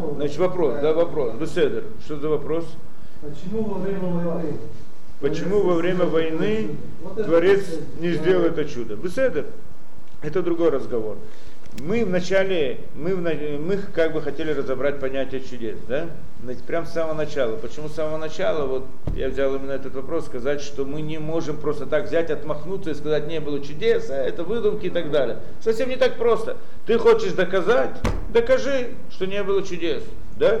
Да. Значит, вопрос, да, вопрос. Беседер, что за вопрос? Почему во время войны? Почему во время войны Творец не сделал это чудо? Беседер, это другой разговор. Мы вначале, мы, мы как бы хотели разобрать понятие чудес, да? Прям с самого начала. Почему с самого начала? Вот я взял именно этот вопрос, сказать, что мы не можем просто так взять, отмахнуться и сказать, не было чудес, а это выдумки и так далее. Совсем не так просто. Ты хочешь доказать, докажи, что не было чудес, да?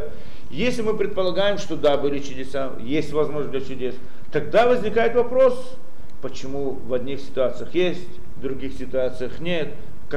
Если мы предполагаем, что да, были чудеса, есть возможность для чудес, тогда возникает вопрос, почему в одних ситуациях есть, в других ситуациях нет,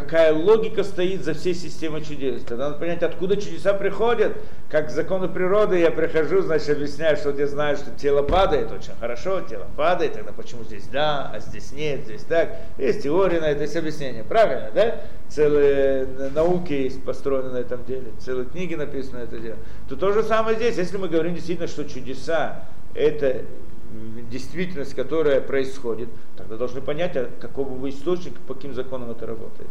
какая логика стоит за всей системой чудес. Тогда надо понять, откуда чудеса приходят. Как законы природы я прихожу, значит, объясняю, что вот я знаю, что тело падает, очень хорошо, тело падает, тогда почему здесь да, а здесь нет, здесь так. Есть теория на это, есть объяснение. Правильно, да? Целые науки есть построены на этом деле, целые книги написаны на это дело. То то же самое здесь, если мы говорим действительно, что чудеса это действительность, которая происходит, тогда должны понять, а какого вы источника, по каким законам это работает.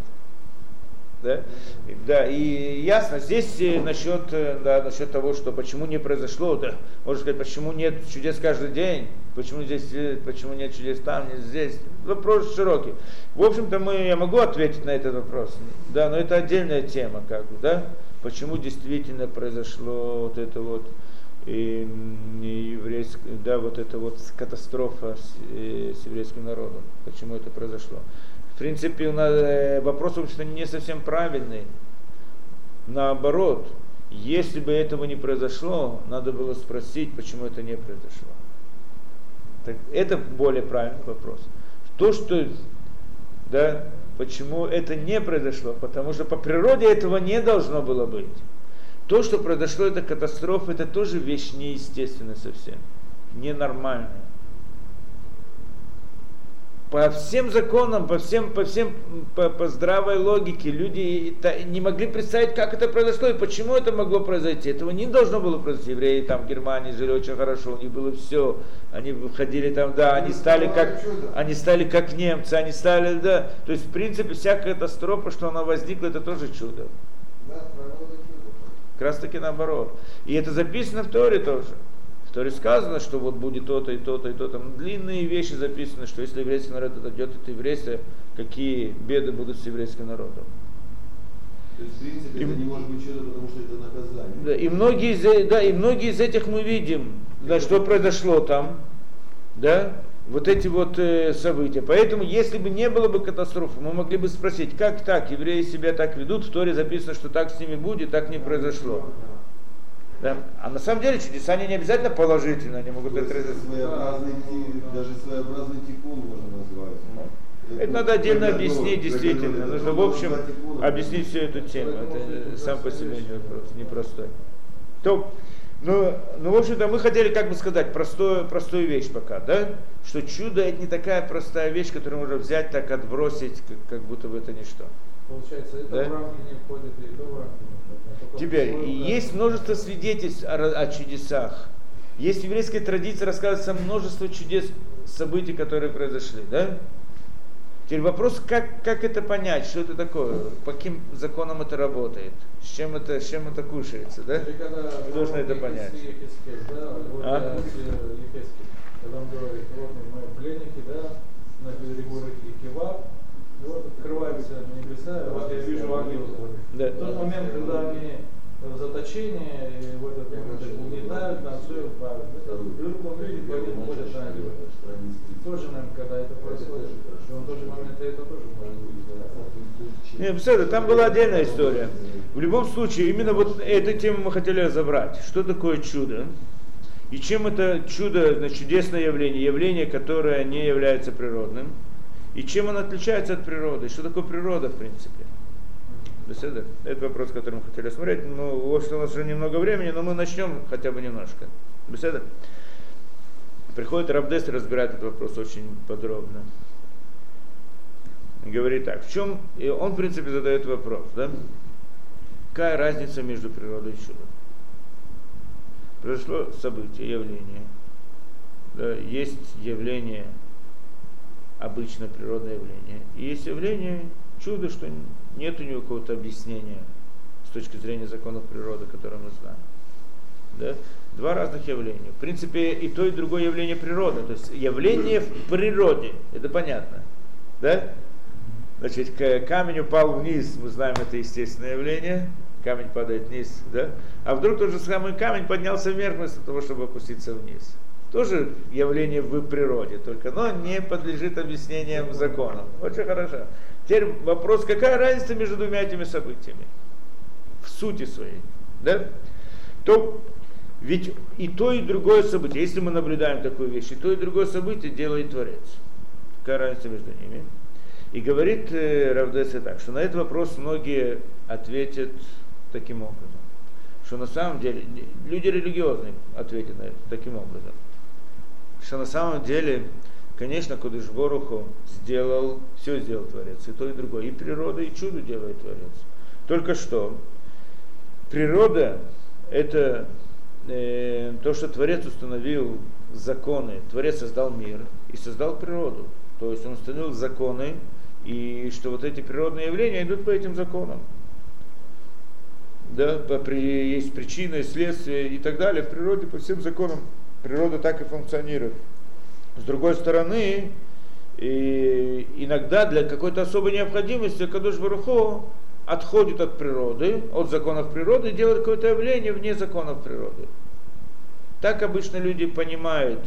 Да? да, и ясно, здесь э, насчет, э, да, насчет того, что почему не произошло, да, можно сказать, почему нет чудес каждый день, почему здесь, э, почему нет чудес там, нет здесь. Вопрос широкий. В общем-то, мы, я могу ответить на этот вопрос, да, но это отдельная тема, как бы, да, почему действительно произошло вот это вот, и, и еврейск, да, вот эта вот катастрофа с, э, с еврейским народом, почему это произошло. В принципе, у нас, э, вопрос, в не совсем правильный. Наоборот, если бы этого не произошло, надо было спросить, почему это не произошло. Так, это более правильный вопрос. То, что, да, почему это не произошло, потому что по природе этого не должно было быть. То, что произошло, это катастрофа, это тоже вещь неестественная совсем, ненормальная. По всем законам, по всем, по всем, по, по здравой логике люди не могли представить, как это произошло и почему это могло произойти. Этого не должно было произойти. Евреи там в Германии жили очень хорошо, у них было все. Они выходили там, да, они стали как, они стали как немцы, они стали, да. То есть, в принципе, вся катастрофа, что она возникла, это тоже чудо. Как раз таки наоборот. И это записано в Торе тоже. Торе сказано, что вот будет то-то и то-то и то-то. Длинные вещи записаны, что если еврейский народ отойдет от еврейства, какие беды будут с еврейским народом. То есть, в принципе, и, это не может быть чудо, потому что это наказание. Да, и многие из, да, и многие из этих мы видим, да, что произошло там, да, вот эти вот э, события. Поэтому, если бы не было бы катастрофы, мы могли бы спросить, как так, евреи себя так ведут, в Торе записано, что так с ними будет, так не произошло. Да? А на самом деле чудеса они не обязательно положительные, они могут отрезать. Своеобразный, даже своеобразный тикун можно назвать. Ну, это надо отдельно объяснить, действительно. Нужно, в общем, объяснить всю эту тему. Это сам по себе непростой. То, ну, ну, в общем-то, мы хотели как бы сказать простую, простую вещь пока, да? Что чудо это не такая простая вещь, которую можно взять, так отбросить, как, как будто бы это ничто. Получается, это да? в рамки не входит, и это в рамки не входит. Теперь, свой, есть множество свидетельств о, о чудесах. Есть в еврейской традиции рассказывается множество чудес, событий, которые произошли, да? Теперь вопрос, как, как это понять, что это такое, по каким законам это работает, с чем это, с чем это кушается, да? Должен это понять. а? когда он говорит, вот мы пленники, да, на берегу реки Кива, и вот открываются небеса, и вот я вижу ангелов. Да. В тот момент, когда они в заточении, и в этот момент угнетают, там все правильно. Это в любом виде ходят ангелы. Тоже, наверное, когда это происходит, в тот же момент это тоже может быть. Нет, представляете, там была отдельная история. В любом случае, именно вот эту тему мы хотели разобрать. Что такое чудо? И чем это чудо, значит, чудесное явление, явление, которое не является природным, и чем оно отличается от природы, что такое природа, в принципе. Беседа? Это вопрос, который мы хотели смотреть. Ну, вот что у нас уже немного времени, но мы начнем хотя бы немножко. Беседа? Приходит Рабдес и разбирает этот вопрос очень подробно. Говорит так, в чем, и он, в принципе, задает вопрос, да? Какая разница между природой и чудом? Произошло событие, явление. Да, есть явление, обычное природное явление. И есть явление, чудо, что нет у него какого-то объяснения с точки зрения законов природы, которые мы знаем. Да? Два разных явления. В принципе, и то, и другое явление природы. То есть явление в природе, это понятно. Да? Значит, камень упал вниз, мы знаем, это естественное явление. Камень падает вниз, да? А вдруг тот же самый камень поднялся вверх вместо того, чтобы опуститься вниз. Тоже явление в природе, только но не подлежит объяснениям законам. Очень хорошо. Теперь вопрос, какая разница между двумя этими событиями? В сути своей. Да? То ведь и то, и другое событие, если мы наблюдаем такую вещь, и то, и другое событие делает Творец. Какая разница между ними? И говорит э, Равдеса так, что на этот вопрос многие ответят таким образом. Что на самом деле, люди религиозные ответят на это таким образом. Что на самом деле, конечно, Кудыш Боруху сделал, все сделал Творец, и то, и другое. И природа, и чудо делает Творец. Только что природа это э, то, что Творец установил законы, Творец создал мир и создал природу. То есть он установил законы, и что вот эти природные явления идут по этим законам. Да, по, при, есть причины, следствия и так далее. В природе по всем законам природа так и функционирует. С другой стороны, и иногда для какой-то особой необходимости Кадуш Барухо отходит от природы, от законов природы делает какое-то явление вне законов природы. Так обычно люди понимают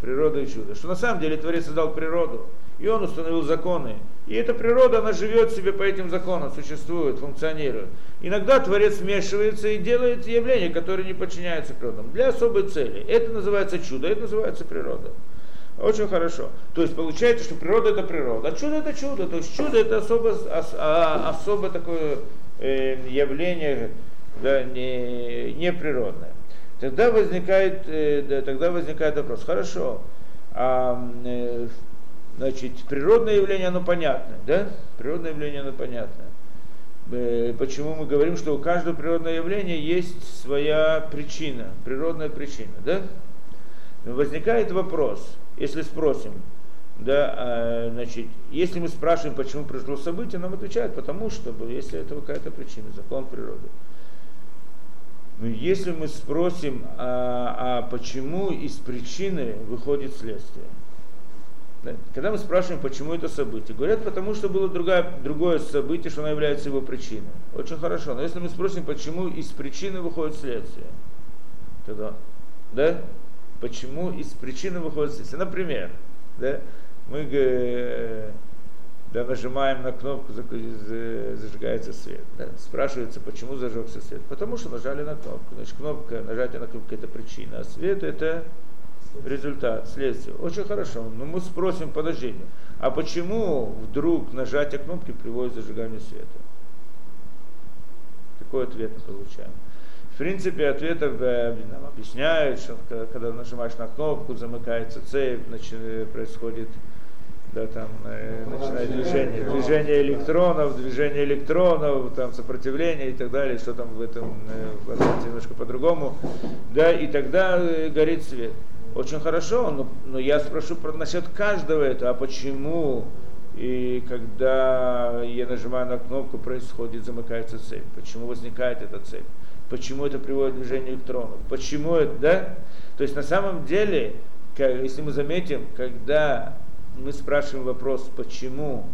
природу и чудо. Что на самом деле Творец создал природу, и он установил законы. И эта природа, она живет себе по этим законам, существует, функционирует. Иногда Творец вмешивается и делает явления, которые не подчиняются природам, для особой цели. Это называется чудо, это называется природа. Очень хорошо. То есть получается, что природа это природа, а чудо это чудо. То есть чудо это особо, ос, а, особо такое э, явление да, не, не природное. Тогда возникает, э, да, тогда возникает вопрос, хорошо, а, э, значит, природное явление, оно понятно, да? Природное явление, оно понятно. Э, почему мы говорим, что у каждого природного явления есть своя причина, природная причина, да? Возникает вопрос, если спросим, да, а, значит, если мы спрашиваем, почему произошло событие, нам отвечают, потому что, если это какая-то причина, закон природы. Но если мы спросим, а, а почему из причины выходит следствие? Да? Когда мы спрашиваем, почему это событие, говорят, потому что было другое, другое событие, что оно является его причиной. Очень хорошо. Но если мы спросим, почему из причины выходит следствие, тогда, да? почему из причины выходит следствие. Например, да, мы да, нажимаем на кнопку, зажигается свет. Да. Спрашивается, почему зажегся свет. Потому что нажали на кнопку. Значит, кнопка, нажатие на кнопку это причина, а свет это результат, следствие. Очень хорошо. Но мы спросим, подождите, а почему вдруг нажатие кнопки приводит к зажиганию света? Такой ответ мы получаем. В принципе, ответы нам объясняют, что когда нажимаешь на кнопку, замыкается цепь, происходит да, там, э, начинает движение, движение электронов, движение электронов, там сопротивление и так далее, что там в этом э, немножко по-другому, да, и тогда э, горит свет. Очень хорошо, но, но я спрошу про, насчет каждого этого, а почему и когда я нажимаю на кнопку, происходит, замыкается цепь, почему возникает эта цепь почему это приводит к движению электронов, почему это, да? То есть на самом деле, как, если мы заметим, когда мы спрашиваем вопрос, почему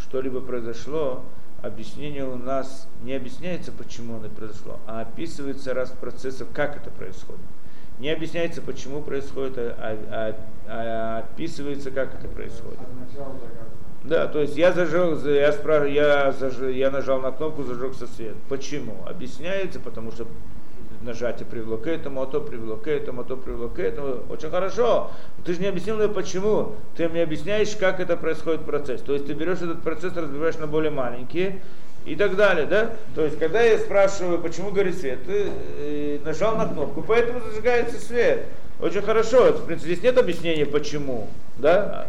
что-либо произошло, объяснение у нас не объясняется, почему оно произошло, а описывается раз процессов, как это происходит. Не объясняется, почему происходит, а, а, а описывается, как это происходит. Да, то есть я зажег, я, спраш... я, заж... я нажал на кнопку, зажегся свет. Почему? Объясняется, потому что нажатие привело к этому, а то привело к этому, а то привело к этому. Очень хорошо. Ты же не объяснил мне почему. Ты мне объясняешь, как это происходит процесс. То есть ты берешь этот процесс, разбиваешь на более маленькие и так далее, да? То есть, когда я спрашиваю, почему горит свет, ты э, нажал на кнопку, поэтому зажигается свет. Очень хорошо. В принципе, здесь нет объяснения, почему, да?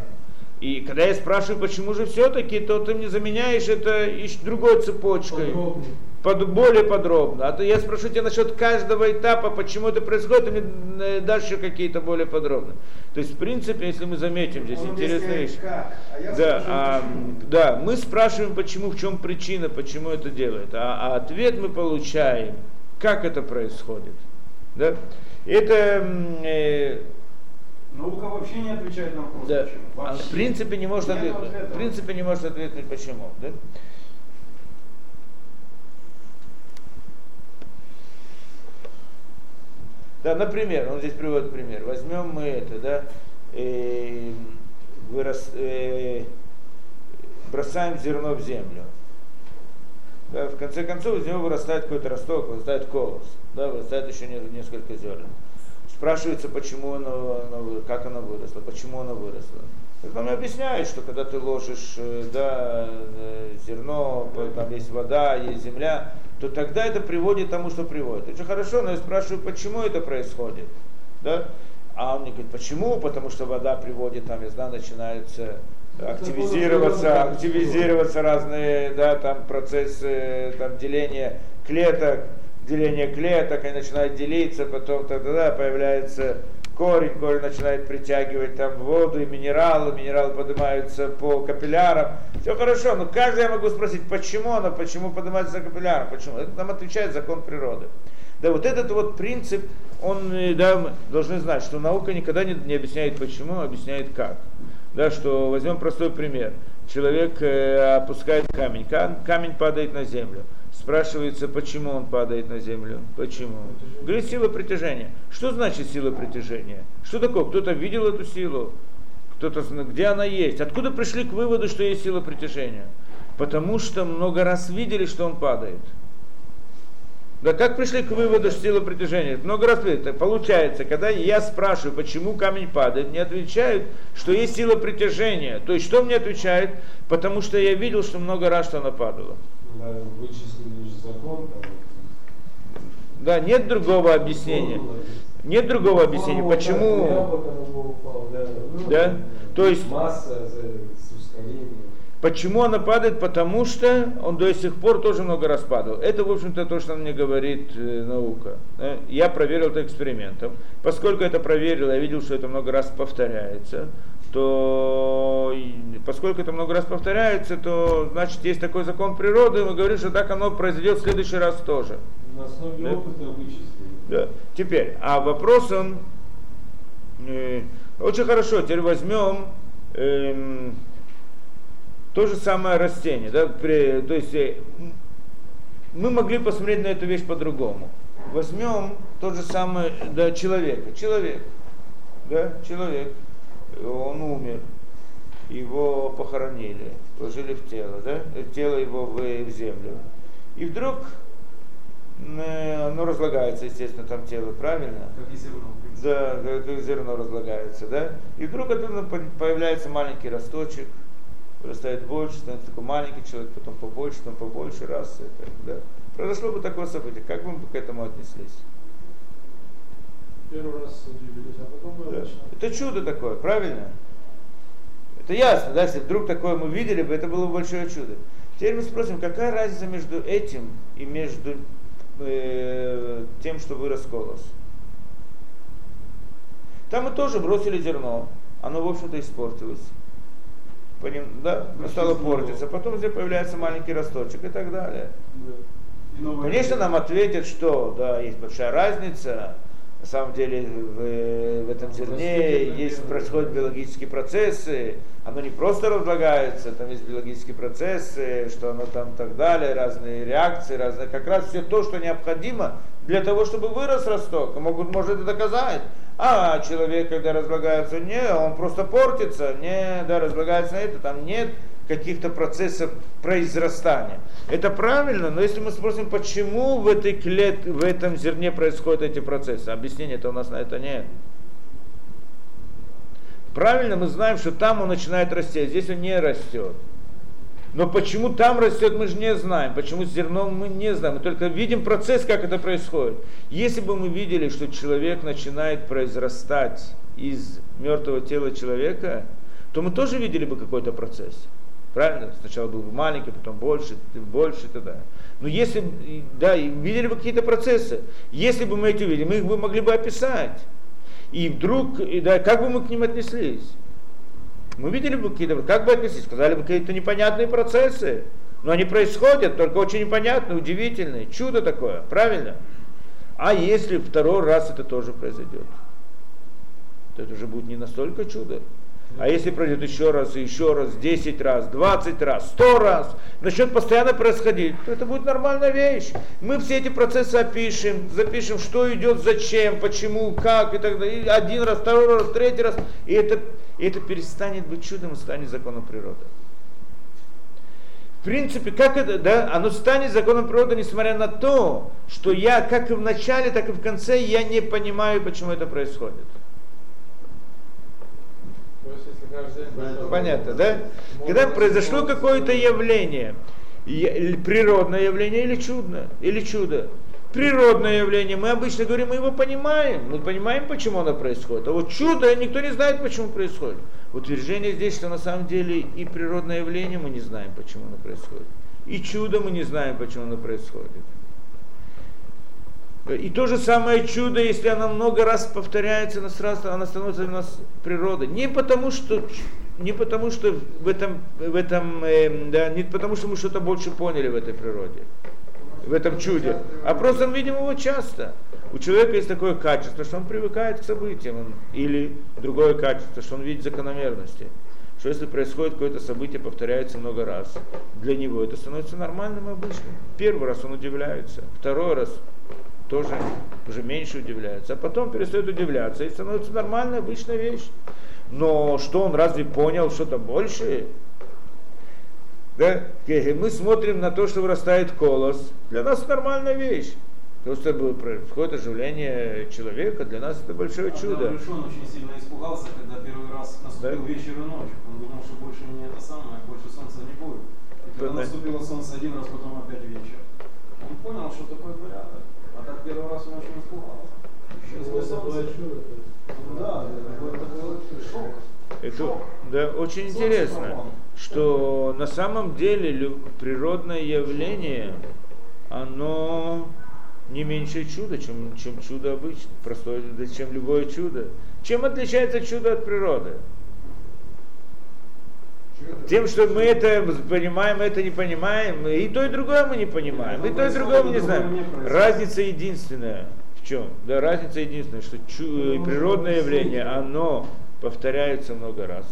И когда я спрашиваю, почему же все-таки, то ты мне заменяешь это другой цепочкой. Подробнее. Под, более подробно. А то я спрошу тебя насчет каждого этапа, почему это происходит, и мне э, дальше какие-то более подробные. То есть, в принципе, если мы заметим здесь Он вещь. Как? А да, а, да, мы спрашиваем, почему, в чем причина, почему это делает. А, а ответ мы получаем, как это происходит. Да? Это э, Наука вообще не отвечает на вопрос, да. почему. Вообще. в принципе не может ответить. В принципе не может ответить почему. Да? Да, например, он здесь приводит пример. Возьмем мы это, да, э, вырос, э, бросаем зерно в землю. Да, в конце концов из него вырастает какой-то росток, вырастает колос, да, вырастает еще несколько зерен. Спрашивается, почему оно, оно, как оно выросло, почему оно выросло. Так мне объясняют, что когда ты ложишь э, да, э, зерно, там есть вода, есть земля, то тогда это приводит к тому, что приводит. Очень хорошо, но я спрашиваю, почему это происходит. Да? А он мне говорит, почему? Потому что вода приводит, там, я знаю, начинаются активизироваться, активизироваться разные, да, там процессы там, деления клеток, деления клеток, они начинают делиться, потом тогда появляется корень, корень начинает притягивать там воду и минералы, минералы поднимаются по капиллярам. Все хорошо, но каждый я могу спросить, почему оно, почему поднимается за капилляром, почему? Это нам отвечает закон природы. Да, вот этот вот принцип, он, э, да, мы должны знать, что наука никогда не, не объясняет почему, а объясняет как. Да, что возьмем простой пример. Человек э, опускает камень, камень падает на землю. Спрашивается, почему он падает на землю? Почему? Говорит, сила притяжения. Что значит сила притяжения? Что такое? Кто-то видел эту силу? Кто-то, где она есть? Откуда пришли к выводу, что есть сила притяжения? Потому что много раз видели, что он падает. Да как пришли к выводу, что сила притяжения? Много раз видели. Получается, когда я спрашиваю, почему камень падает, мне отвечают, что есть сила притяжения. То есть что мне отвечают? Потому что я видел, что много раз, что она падала вычислили закон. Да, нет другого объяснения. Нет другого объяснения. Почему? Да? То есть. Масса Почему она падает? Потому что он до сих пор тоже много раз падал. Это, в общем-то, то, что мне говорит э, наука. Я проверил это экспериментом. Поскольку это проверил, я видел, что это много раз повторяется то поскольку это много раз повторяется, то значит есть такой закон природы, и мы говорим, что так оно произойдет в следующий раз тоже. На основе да? опыта вычислили. Да. Теперь, а вопрос он э, очень хорошо. Теперь возьмем э, то же самое растение, да, при, то есть э, мы могли посмотреть на эту вещь по-другому. Возьмем тот же самый да, человека, человек, да, человек он умер, его похоронили, вложили в тело, да? тело его в, в землю. И вдруг э, оно разлагается, естественно, там тело, правильно? Как и зерно. Да, как зерно разлагается, да? И вдруг оттуда появляется маленький росточек, вырастает больше, становится такой маленький человек, потом побольше, потом побольше, раз, это, да. Произошло бы такое событие, как бы к этому отнеслись? Первый раз удивились, а потом было да. Это чудо такое, правильно? Это ясно, да, если вдруг такое мы видели бы, это было бы большое чудо. Теперь мы спросим, какая разница между этим и между э, тем, что вырос колос? Там мы тоже бросили зерно, оно, в общем-то, испортилось. По ним, да, стало портиться. Потом здесь появляется маленький росточек и так далее. Да. Конечно, нам ответят, что да, есть большая разница, на самом деле в, в этом зерне есть, происходят биологические процессы, оно не просто разлагается, там есть биологические процессы, что оно там так далее, разные реакции, разные, как раз все то, что необходимо для того, чтобы вырос росток, могут, может это доказать. А человек, когда разлагается, не, он просто портится, не, да, разлагается на это, там нет каких-то процессов произрастания. Это правильно, но если мы спросим, почему в, этой клет, в этом зерне происходят эти процессы, объяснения-то у нас на это нет. Правильно, мы знаем, что там он начинает расти, а здесь он не растет. Но почему там растет, мы же не знаем. Почему с зерном мы не знаем. Мы только видим процесс, как это происходит. Если бы мы видели, что человек начинает произрастать из мертвого тела человека, то мы тоже видели бы какой-то процесс. Правильно? Сначала был бы маленький, потом больше, больше и так далее. Но если, да, видели бы какие-то процессы, если бы мы эти увидели, мы их бы могли бы описать. И вдруг, и, да, как бы мы к ним отнеслись? Мы видели бы какие-то, как бы отнеслись? Сказали бы какие-то непонятные процессы. Но они происходят, только очень непонятные, удивительные. Чудо такое, правильно? А если второй раз это тоже произойдет? То это уже будет не настолько чудо. А если пройдет еще раз, и еще раз, 10 раз, 20 раз, 100 раз, начнет постоянно происходить, то это будет нормальная вещь. Мы все эти процессы опишем, запишем, что идет, зачем, почему, как и так далее. И один раз, второй раз, третий раз. И это, и это перестанет быть чудом станет законом природы. В принципе, как это, да, оно станет законом природы, несмотря на то, что я, как и в начале, так и в конце, я не понимаю, почему это происходит. Понятно, да? Когда произошло какое-то явление, природное явление или чудное, или чудо, природное явление, мы обычно говорим, мы его понимаем, мы понимаем, почему оно происходит. А вот чудо, никто не знает, почему происходит. Утверждение здесь, что на самом деле и природное явление мы не знаем, почему оно происходит. И чудо мы не знаем, почему оно происходит. И то же самое чудо, если оно много раз повторяется, оно оно становится у нас природой. Не потому, что не потому, что в этом, в этом э, да, не потому, что мы что-то больше поняли в этой природе, в этом чуде, а просто мы видим его часто. У человека есть такое качество, что он привыкает к событиям, он, или другое качество, что он видит закономерности. Что если происходит какое-то событие, повторяется много раз, для него это становится нормальным и обычным. Первый раз он удивляется, второй раз тоже уже меньше удивляется, а потом перестает удивляться и становится нормальная, обычная вещь. Но что он разве понял что-то большее? Да? Мы смотрим на то, что вырастает колос. Для нас нормальная вещь. Просто происходит оживление человека, для нас это большое а чудо. Брюшон очень сильно испугался, когда первый раз наступил да? вечер и ночь. Он думал, что больше не это самое, больше солнца не будет. И когда да. наступило солнце один раз, потом опять вечер. Он понял, что такое порядок. А так первый раз он очень испугался. Солнце. Да, это шок. Да, очень интересно, что на самом деле природное явление, оно не меньше чуда, чем, чем чудо обычно, простое, чем любое чудо. Чем отличается чудо от природы? Тем, что мы это понимаем, это не понимаем, и то, и другое мы не понимаем, и то, и другое мы не знаем. Разница единственная в чем? Да, разница единственная, что чу- природное явление, оно повторяется много раз.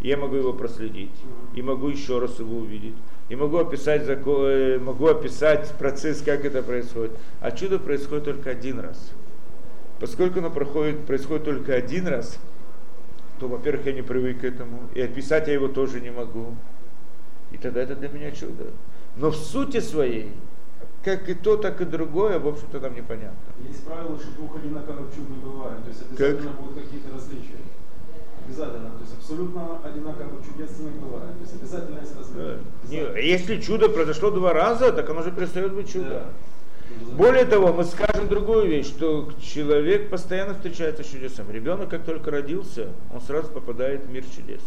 Я могу его проследить, и могу еще раз его увидеть и могу описать, закон, э, могу описать процесс, как это происходит. А чудо происходит только один раз. Поскольку оно проходит, происходит только один раз, то, во-первых, я не привык к этому, и описать я его тоже не могу. И тогда это для меня чудо. Но в сути своей, как и то, так и другое, в общем-то, там непонятно. Есть правило, что двух одинаковых чуд не бывает. То есть обязательно как? будут какие-то различия. Обязательно. То есть абсолютно одинаковых чудес не бывает. То есть обязательно есть различия. Не, если чудо произошло два раза, так оно же перестает быть чудо. Да. Более того, мы скажем другую вещь, что человек постоянно встречается с чудесом. Ребенок, как только родился, он сразу попадает в мир чудес.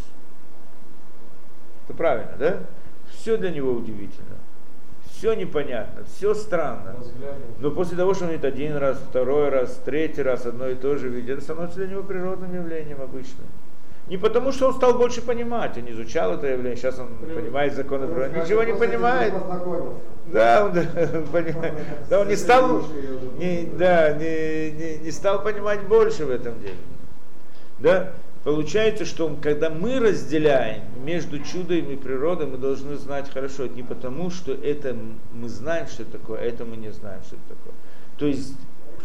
Это правильно, да? Все для него удивительно. Все непонятно, все странно. Но после того, что он видит один раз, второй раз, третий раз одно и то же видит, это становится для него природным явлением обычным. Не потому, что он стал больше понимать, он изучал это явление, сейчас он понимает законы природы, ничего не понимает. Да, он, да, он не стал, не, да, не, не, не стал понимать больше в этом деле. Да? Получается, что когда мы разделяем между чудом и природой, мы должны знать хорошо, это не потому, что это мы знаем, что это такое, а это мы не знаем, что это такое. То есть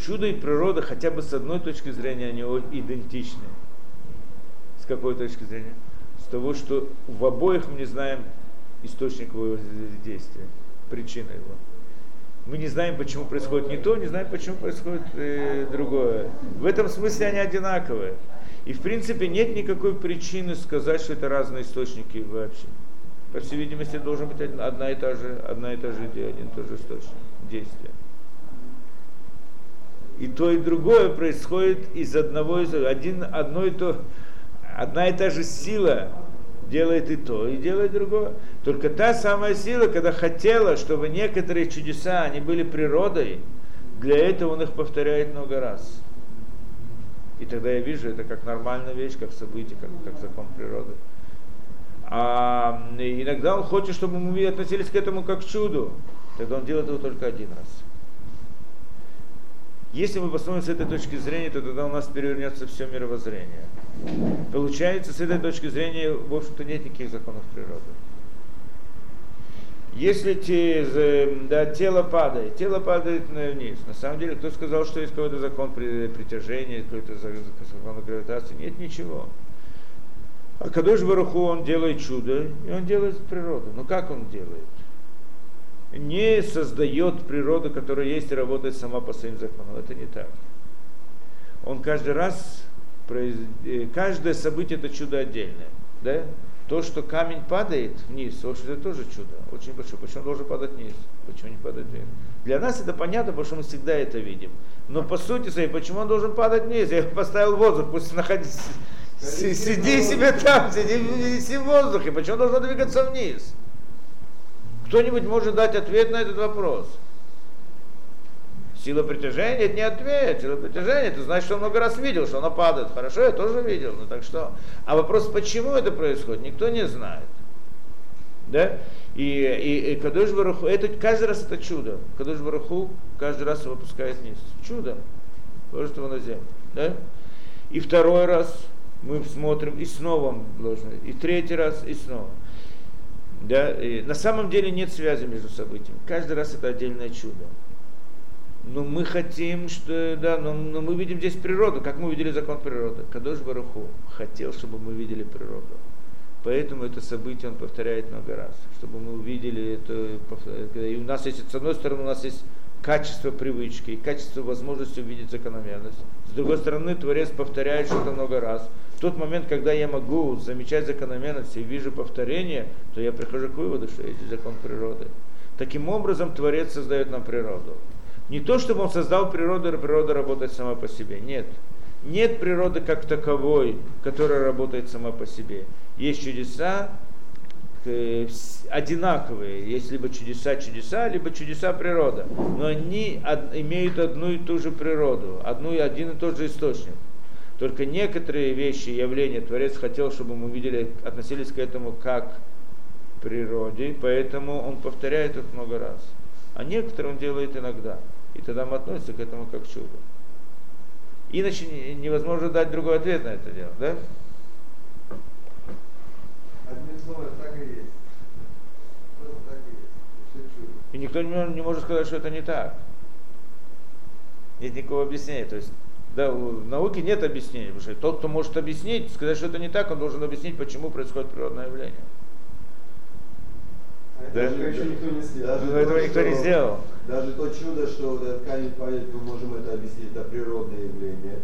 чудо и природа хотя бы с одной точки зрения они идентичны. С какой точки зрения? С того, что в обоих мы не знаем источник его действия, причина его. Мы не знаем, почему происходит не то, не знаем, почему происходит э, другое. В этом смысле они одинаковые. И в принципе нет никакой причины сказать, что это разные источники вообще. По всей видимости, должен быть одна и та же, одна и та же идея, один и тот же источник действия. И то, и другое происходит из одного из один, одно и то, одна и та же сила делает и то, и делает другое. Только та самая сила, когда хотела, чтобы некоторые чудеса, они были природой, для этого он их повторяет много раз. И тогда я вижу это как нормальная вещь, как событие, как, как закон природы. А иногда он хочет, чтобы мы относились к этому как к чуду. Тогда он делает его только один раз. Если мы посмотрим с этой точки зрения, то тогда у нас перевернется все мировоззрение. Получается, с этой точки зрения, в общем-то, нет никаких законов природы. Если те, да, тело падает, тело падает вниз. На самом деле, кто сказал, что есть какой-то закон притяжения, какой-то закон гравитации? Нет ничего. А Кадош Баруху, он делает чудо, и он делает природу. Но как он делает? Не создает природу, которая есть и работает сама по своим законам. Это не так. Он каждый раз, э, каждое событие это чудо отдельное. Да? То, что камень падает вниз, в общем, это тоже чудо, очень большое. Почему он должен падать вниз? Почему не падает вниз? Для нас это понятно, потому что мы всегда это видим. Но по сути своей, почему он должен падать вниз? Я его поставил в воздух, пусть находится, сиди себе там, сиди, сиди в воздухе. Почему он должен двигаться вниз? Кто-нибудь может дать ответ на этот вопрос? Сила притяжения это не ответ. Сила притяжения это значит, что он много раз видел, что она падает. Хорошо, я тоже видел. Ну так что? А вопрос, почему это происходит, никто не знает. Да? И, и, и Кадош Баруху, это, каждый раз это чудо. Кадош Баруху каждый раз его опускает вниз. Чудо. Положит его на землю. Да? И второй раз мы смотрим, и снова должны. И третий раз, и снова. Да? И на самом деле нет связи между событиями. Каждый раз это отдельное чудо но мы хотим, что, да, но, но мы видим здесь природу, как мы видели закон природы. Кадош Баруху хотел, чтобы мы видели природу. Поэтому это событие он повторяет много раз, чтобы мы увидели это. И у нас есть, с одной стороны, у нас есть качество привычки качество возможности увидеть закономерность. С другой стороны, Творец повторяет что-то много раз. В тот момент, когда я могу замечать закономерности и вижу повторение, то я прихожу к выводу, что есть закон природы. Таким образом, Творец создает нам природу. Не то, чтобы он создал природу, и природа работает сама по себе. Нет. Нет природы как таковой, которая работает сама по себе. Есть чудеса э, одинаковые. Есть либо чудеса чудеса, либо чудеса природа. Но они имеют одну и ту же природу, одну и один и тот же источник. Только некоторые вещи, явления Творец хотел, чтобы мы видели, относились к этому как к природе, поэтому он повторяет их много раз а некоторые он делает иногда. И тогда мы относимся к этому как к чуду. Иначе невозможно дать другой ответ на это дело, да? Одним словом, так и есть. Просто так и есть. Все чудо. И никто не, не может сказать, что это не так. Нет никакого объяснения. То есть да, в науке нет объяснения, потому что тот, кто может объяснить, сказать, что это не так, он должен объяснить, почему происходит природное явление. Да? еще никто не сделал. Даже этого то, никто не сделал. Даже то чудо, что этот камень падает, мы можем это объяснить, это природное явление.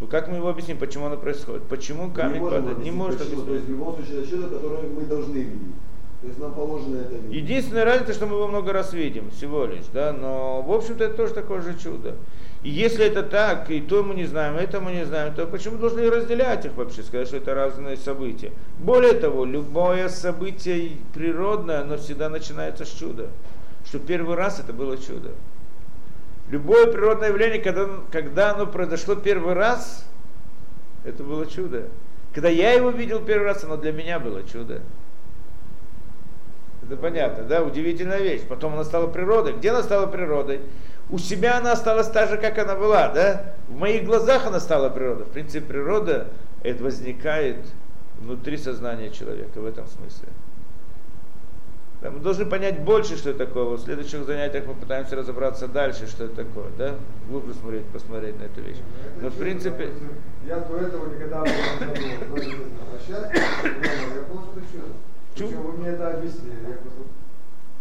Ну как мы его объясним, почему оно происходит? Почему камень не падает? Не может объяснить. То есть в любом случае это чудо, которое мы должны видеть. То есть нам положено это видеть. Единственная разница, что мы его много раз видим, всего лишь, да, но в общем-то это тоже такое же чудо. И если это так, и то мы не знаем, и это мы не знаем, то почему должны разделять их вообще, сказать, что это разные события? Более того, любое событие природное, оно всегда начинается с чуда. Что первый раз это было чудо. Любое природное явление, когда, когда оно произошло первый раз, это было чудо. Когда я его видел первый раз, оно для меня было чудо. Это понятно, да? Удивительная вещь. Потом она стала природой. Где она стала природой? у себя она осталась так же, как она была, да? В моих глазах она стала природа. В принципе, природа это возникает внутри сознания человека в этом смысле. Да, мы должны понять больше, что это такое. В следующих занятиях мы пытаемся разобраться дальше, что это такое, да? Глубже смотреть, посмотреть на эту вещь. Но в принципе... Я до этого никогда не задумывался я понял, что это чудо. Причем вы мне это объяснили. Я просто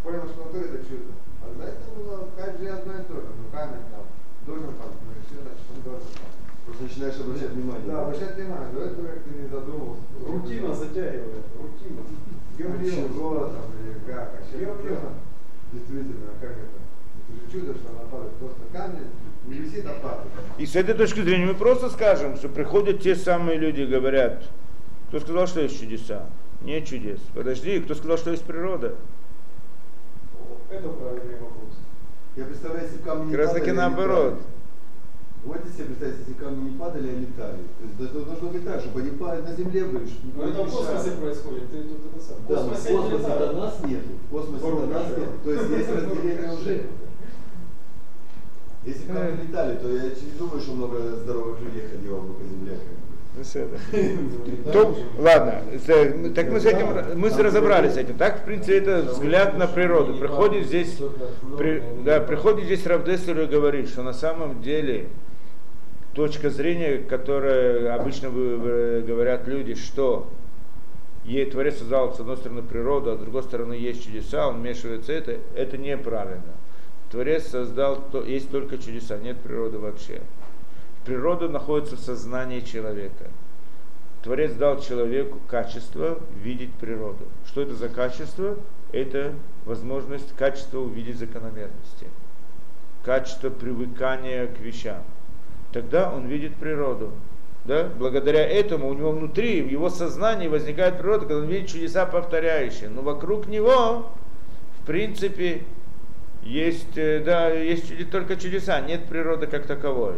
понял, что это чудо. А до этого было как же одно и то же. Ну камень там должен там, ну и все, значит он должен там. Просто начинаешь обращать внимание. Да, обращать внимание. До этого как ты не задумывался. Рутина затягивает. Рутина. Говорил город там или как. А сейчас действительно, как это? Это же чудо, что она падает. Просто камень не висит, а падает. И с этой точки зрения мы просто скажем, что приходят те самые люди и говорят, кто сказал, что есть чудеса? Нет чудес. Подожди, кто сказал, что есть природа? Это правильный вопрос. Я представляю, если камни Как раз падали, таки а наоборот. летали. Вот если представьте, если камни не падали, а летали. То есть это должно быть так, чтобы они падали на земле были, чтобы Но это в космосе происходит. Ты тут это сам. В Да, в космосе они космосе до нас нету. В космосе до Ворука. нас нету. То есть есть разделение уже. Если бы камни летали, то я не думаю, что много здоровых людей ходило бы по земле. Ну. То, ладно, с- так мы с этим мы разобрались с этим. Так, в принципе, это взгляд на природу. Приходит здесь, при- да, приходит здесь Равдесер и говорит, что на самом деле точка зрения, которая обычно говорят люди, что ей Творец создал с одной стороны природу, а с другой стороны есть чудеса, он вмешивается это, это неправильно. Творец создал, то, есть только чудеса, нет природы вообще. Природа находится в сознании человека. Творец дал человеку качество видеть природу. Что это за качество? Это возможность качество увидеть закономерности. Качество привыкания к вещам. Тогда он видит природу. Да? Благодаря этому у него внутри, в его сознании возникает природа, когда он видит чудеса повторяющие. Но вокруг него, в принципе, есть, э, да, есть только чудеса, нет природы как таковой.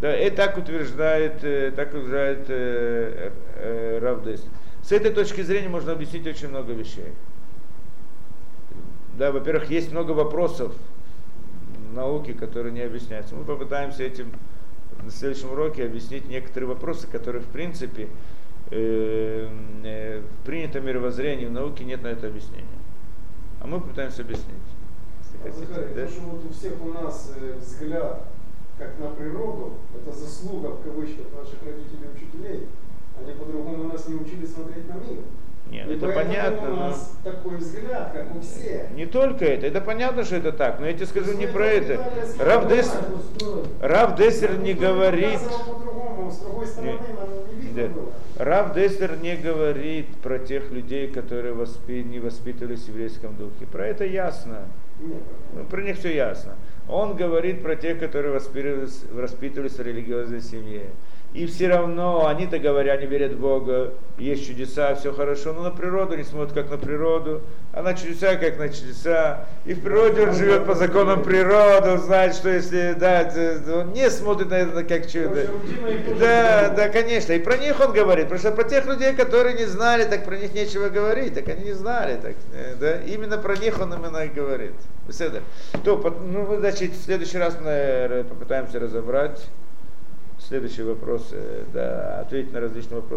Да, и так утверждает, э, так утверждает э, э, Равдес. С этой точки зрения можно объяснить очень много вещей. Да, во-первых, есть много вопросов в науке, которые не объясняются. Мы попытаемся этим на следующем уроке объяснить некоторые вопросы, которые в принципе э, э, в принятом мировоззрении в науке нет на это объяснения. А мы попытаемся объяснить. если хотите, Захарий, да? то, что вот у всех у нас э, взгляд как на природу, это заслуга в кавычках наших родителей и учителей. Они по-другому нас не учили смотреть на мир. Нет, И это понятно, у но нас такой взгляд, как у всех. не только это. Это понятно, что это так, но я тебе скажу не про это. Рав Дессер, Рав Дессер не говорит, Нет. Рав Дессер не говорит про тех людей, которые воспи- не воспитывались в еврейском духе. Про это ясно. Ну, про них все ясно. Он говорит про тех, которые воспитывались, воспитывались в религиозной семье. И все равно, они-то говорят, они верят в Бога, есть чудеса, все хорошо, но на природу не смотрят как на природу, а на чудеса как на чудеса. И в природе он живет по законам природы, он знает, что если, да, он не смотрит на это как чудо. Тоже Да, да, конечно. И про них он говорит. Потому что про тех людей, которые не знали, так про них нечего говорить. Так они не знали. Так, э, да? Именно про них он именно и говорит. То, ну, значит, в следующий раз мы попытаемся разобрать следующий вопрос, э, да, ответить на различные вопросы.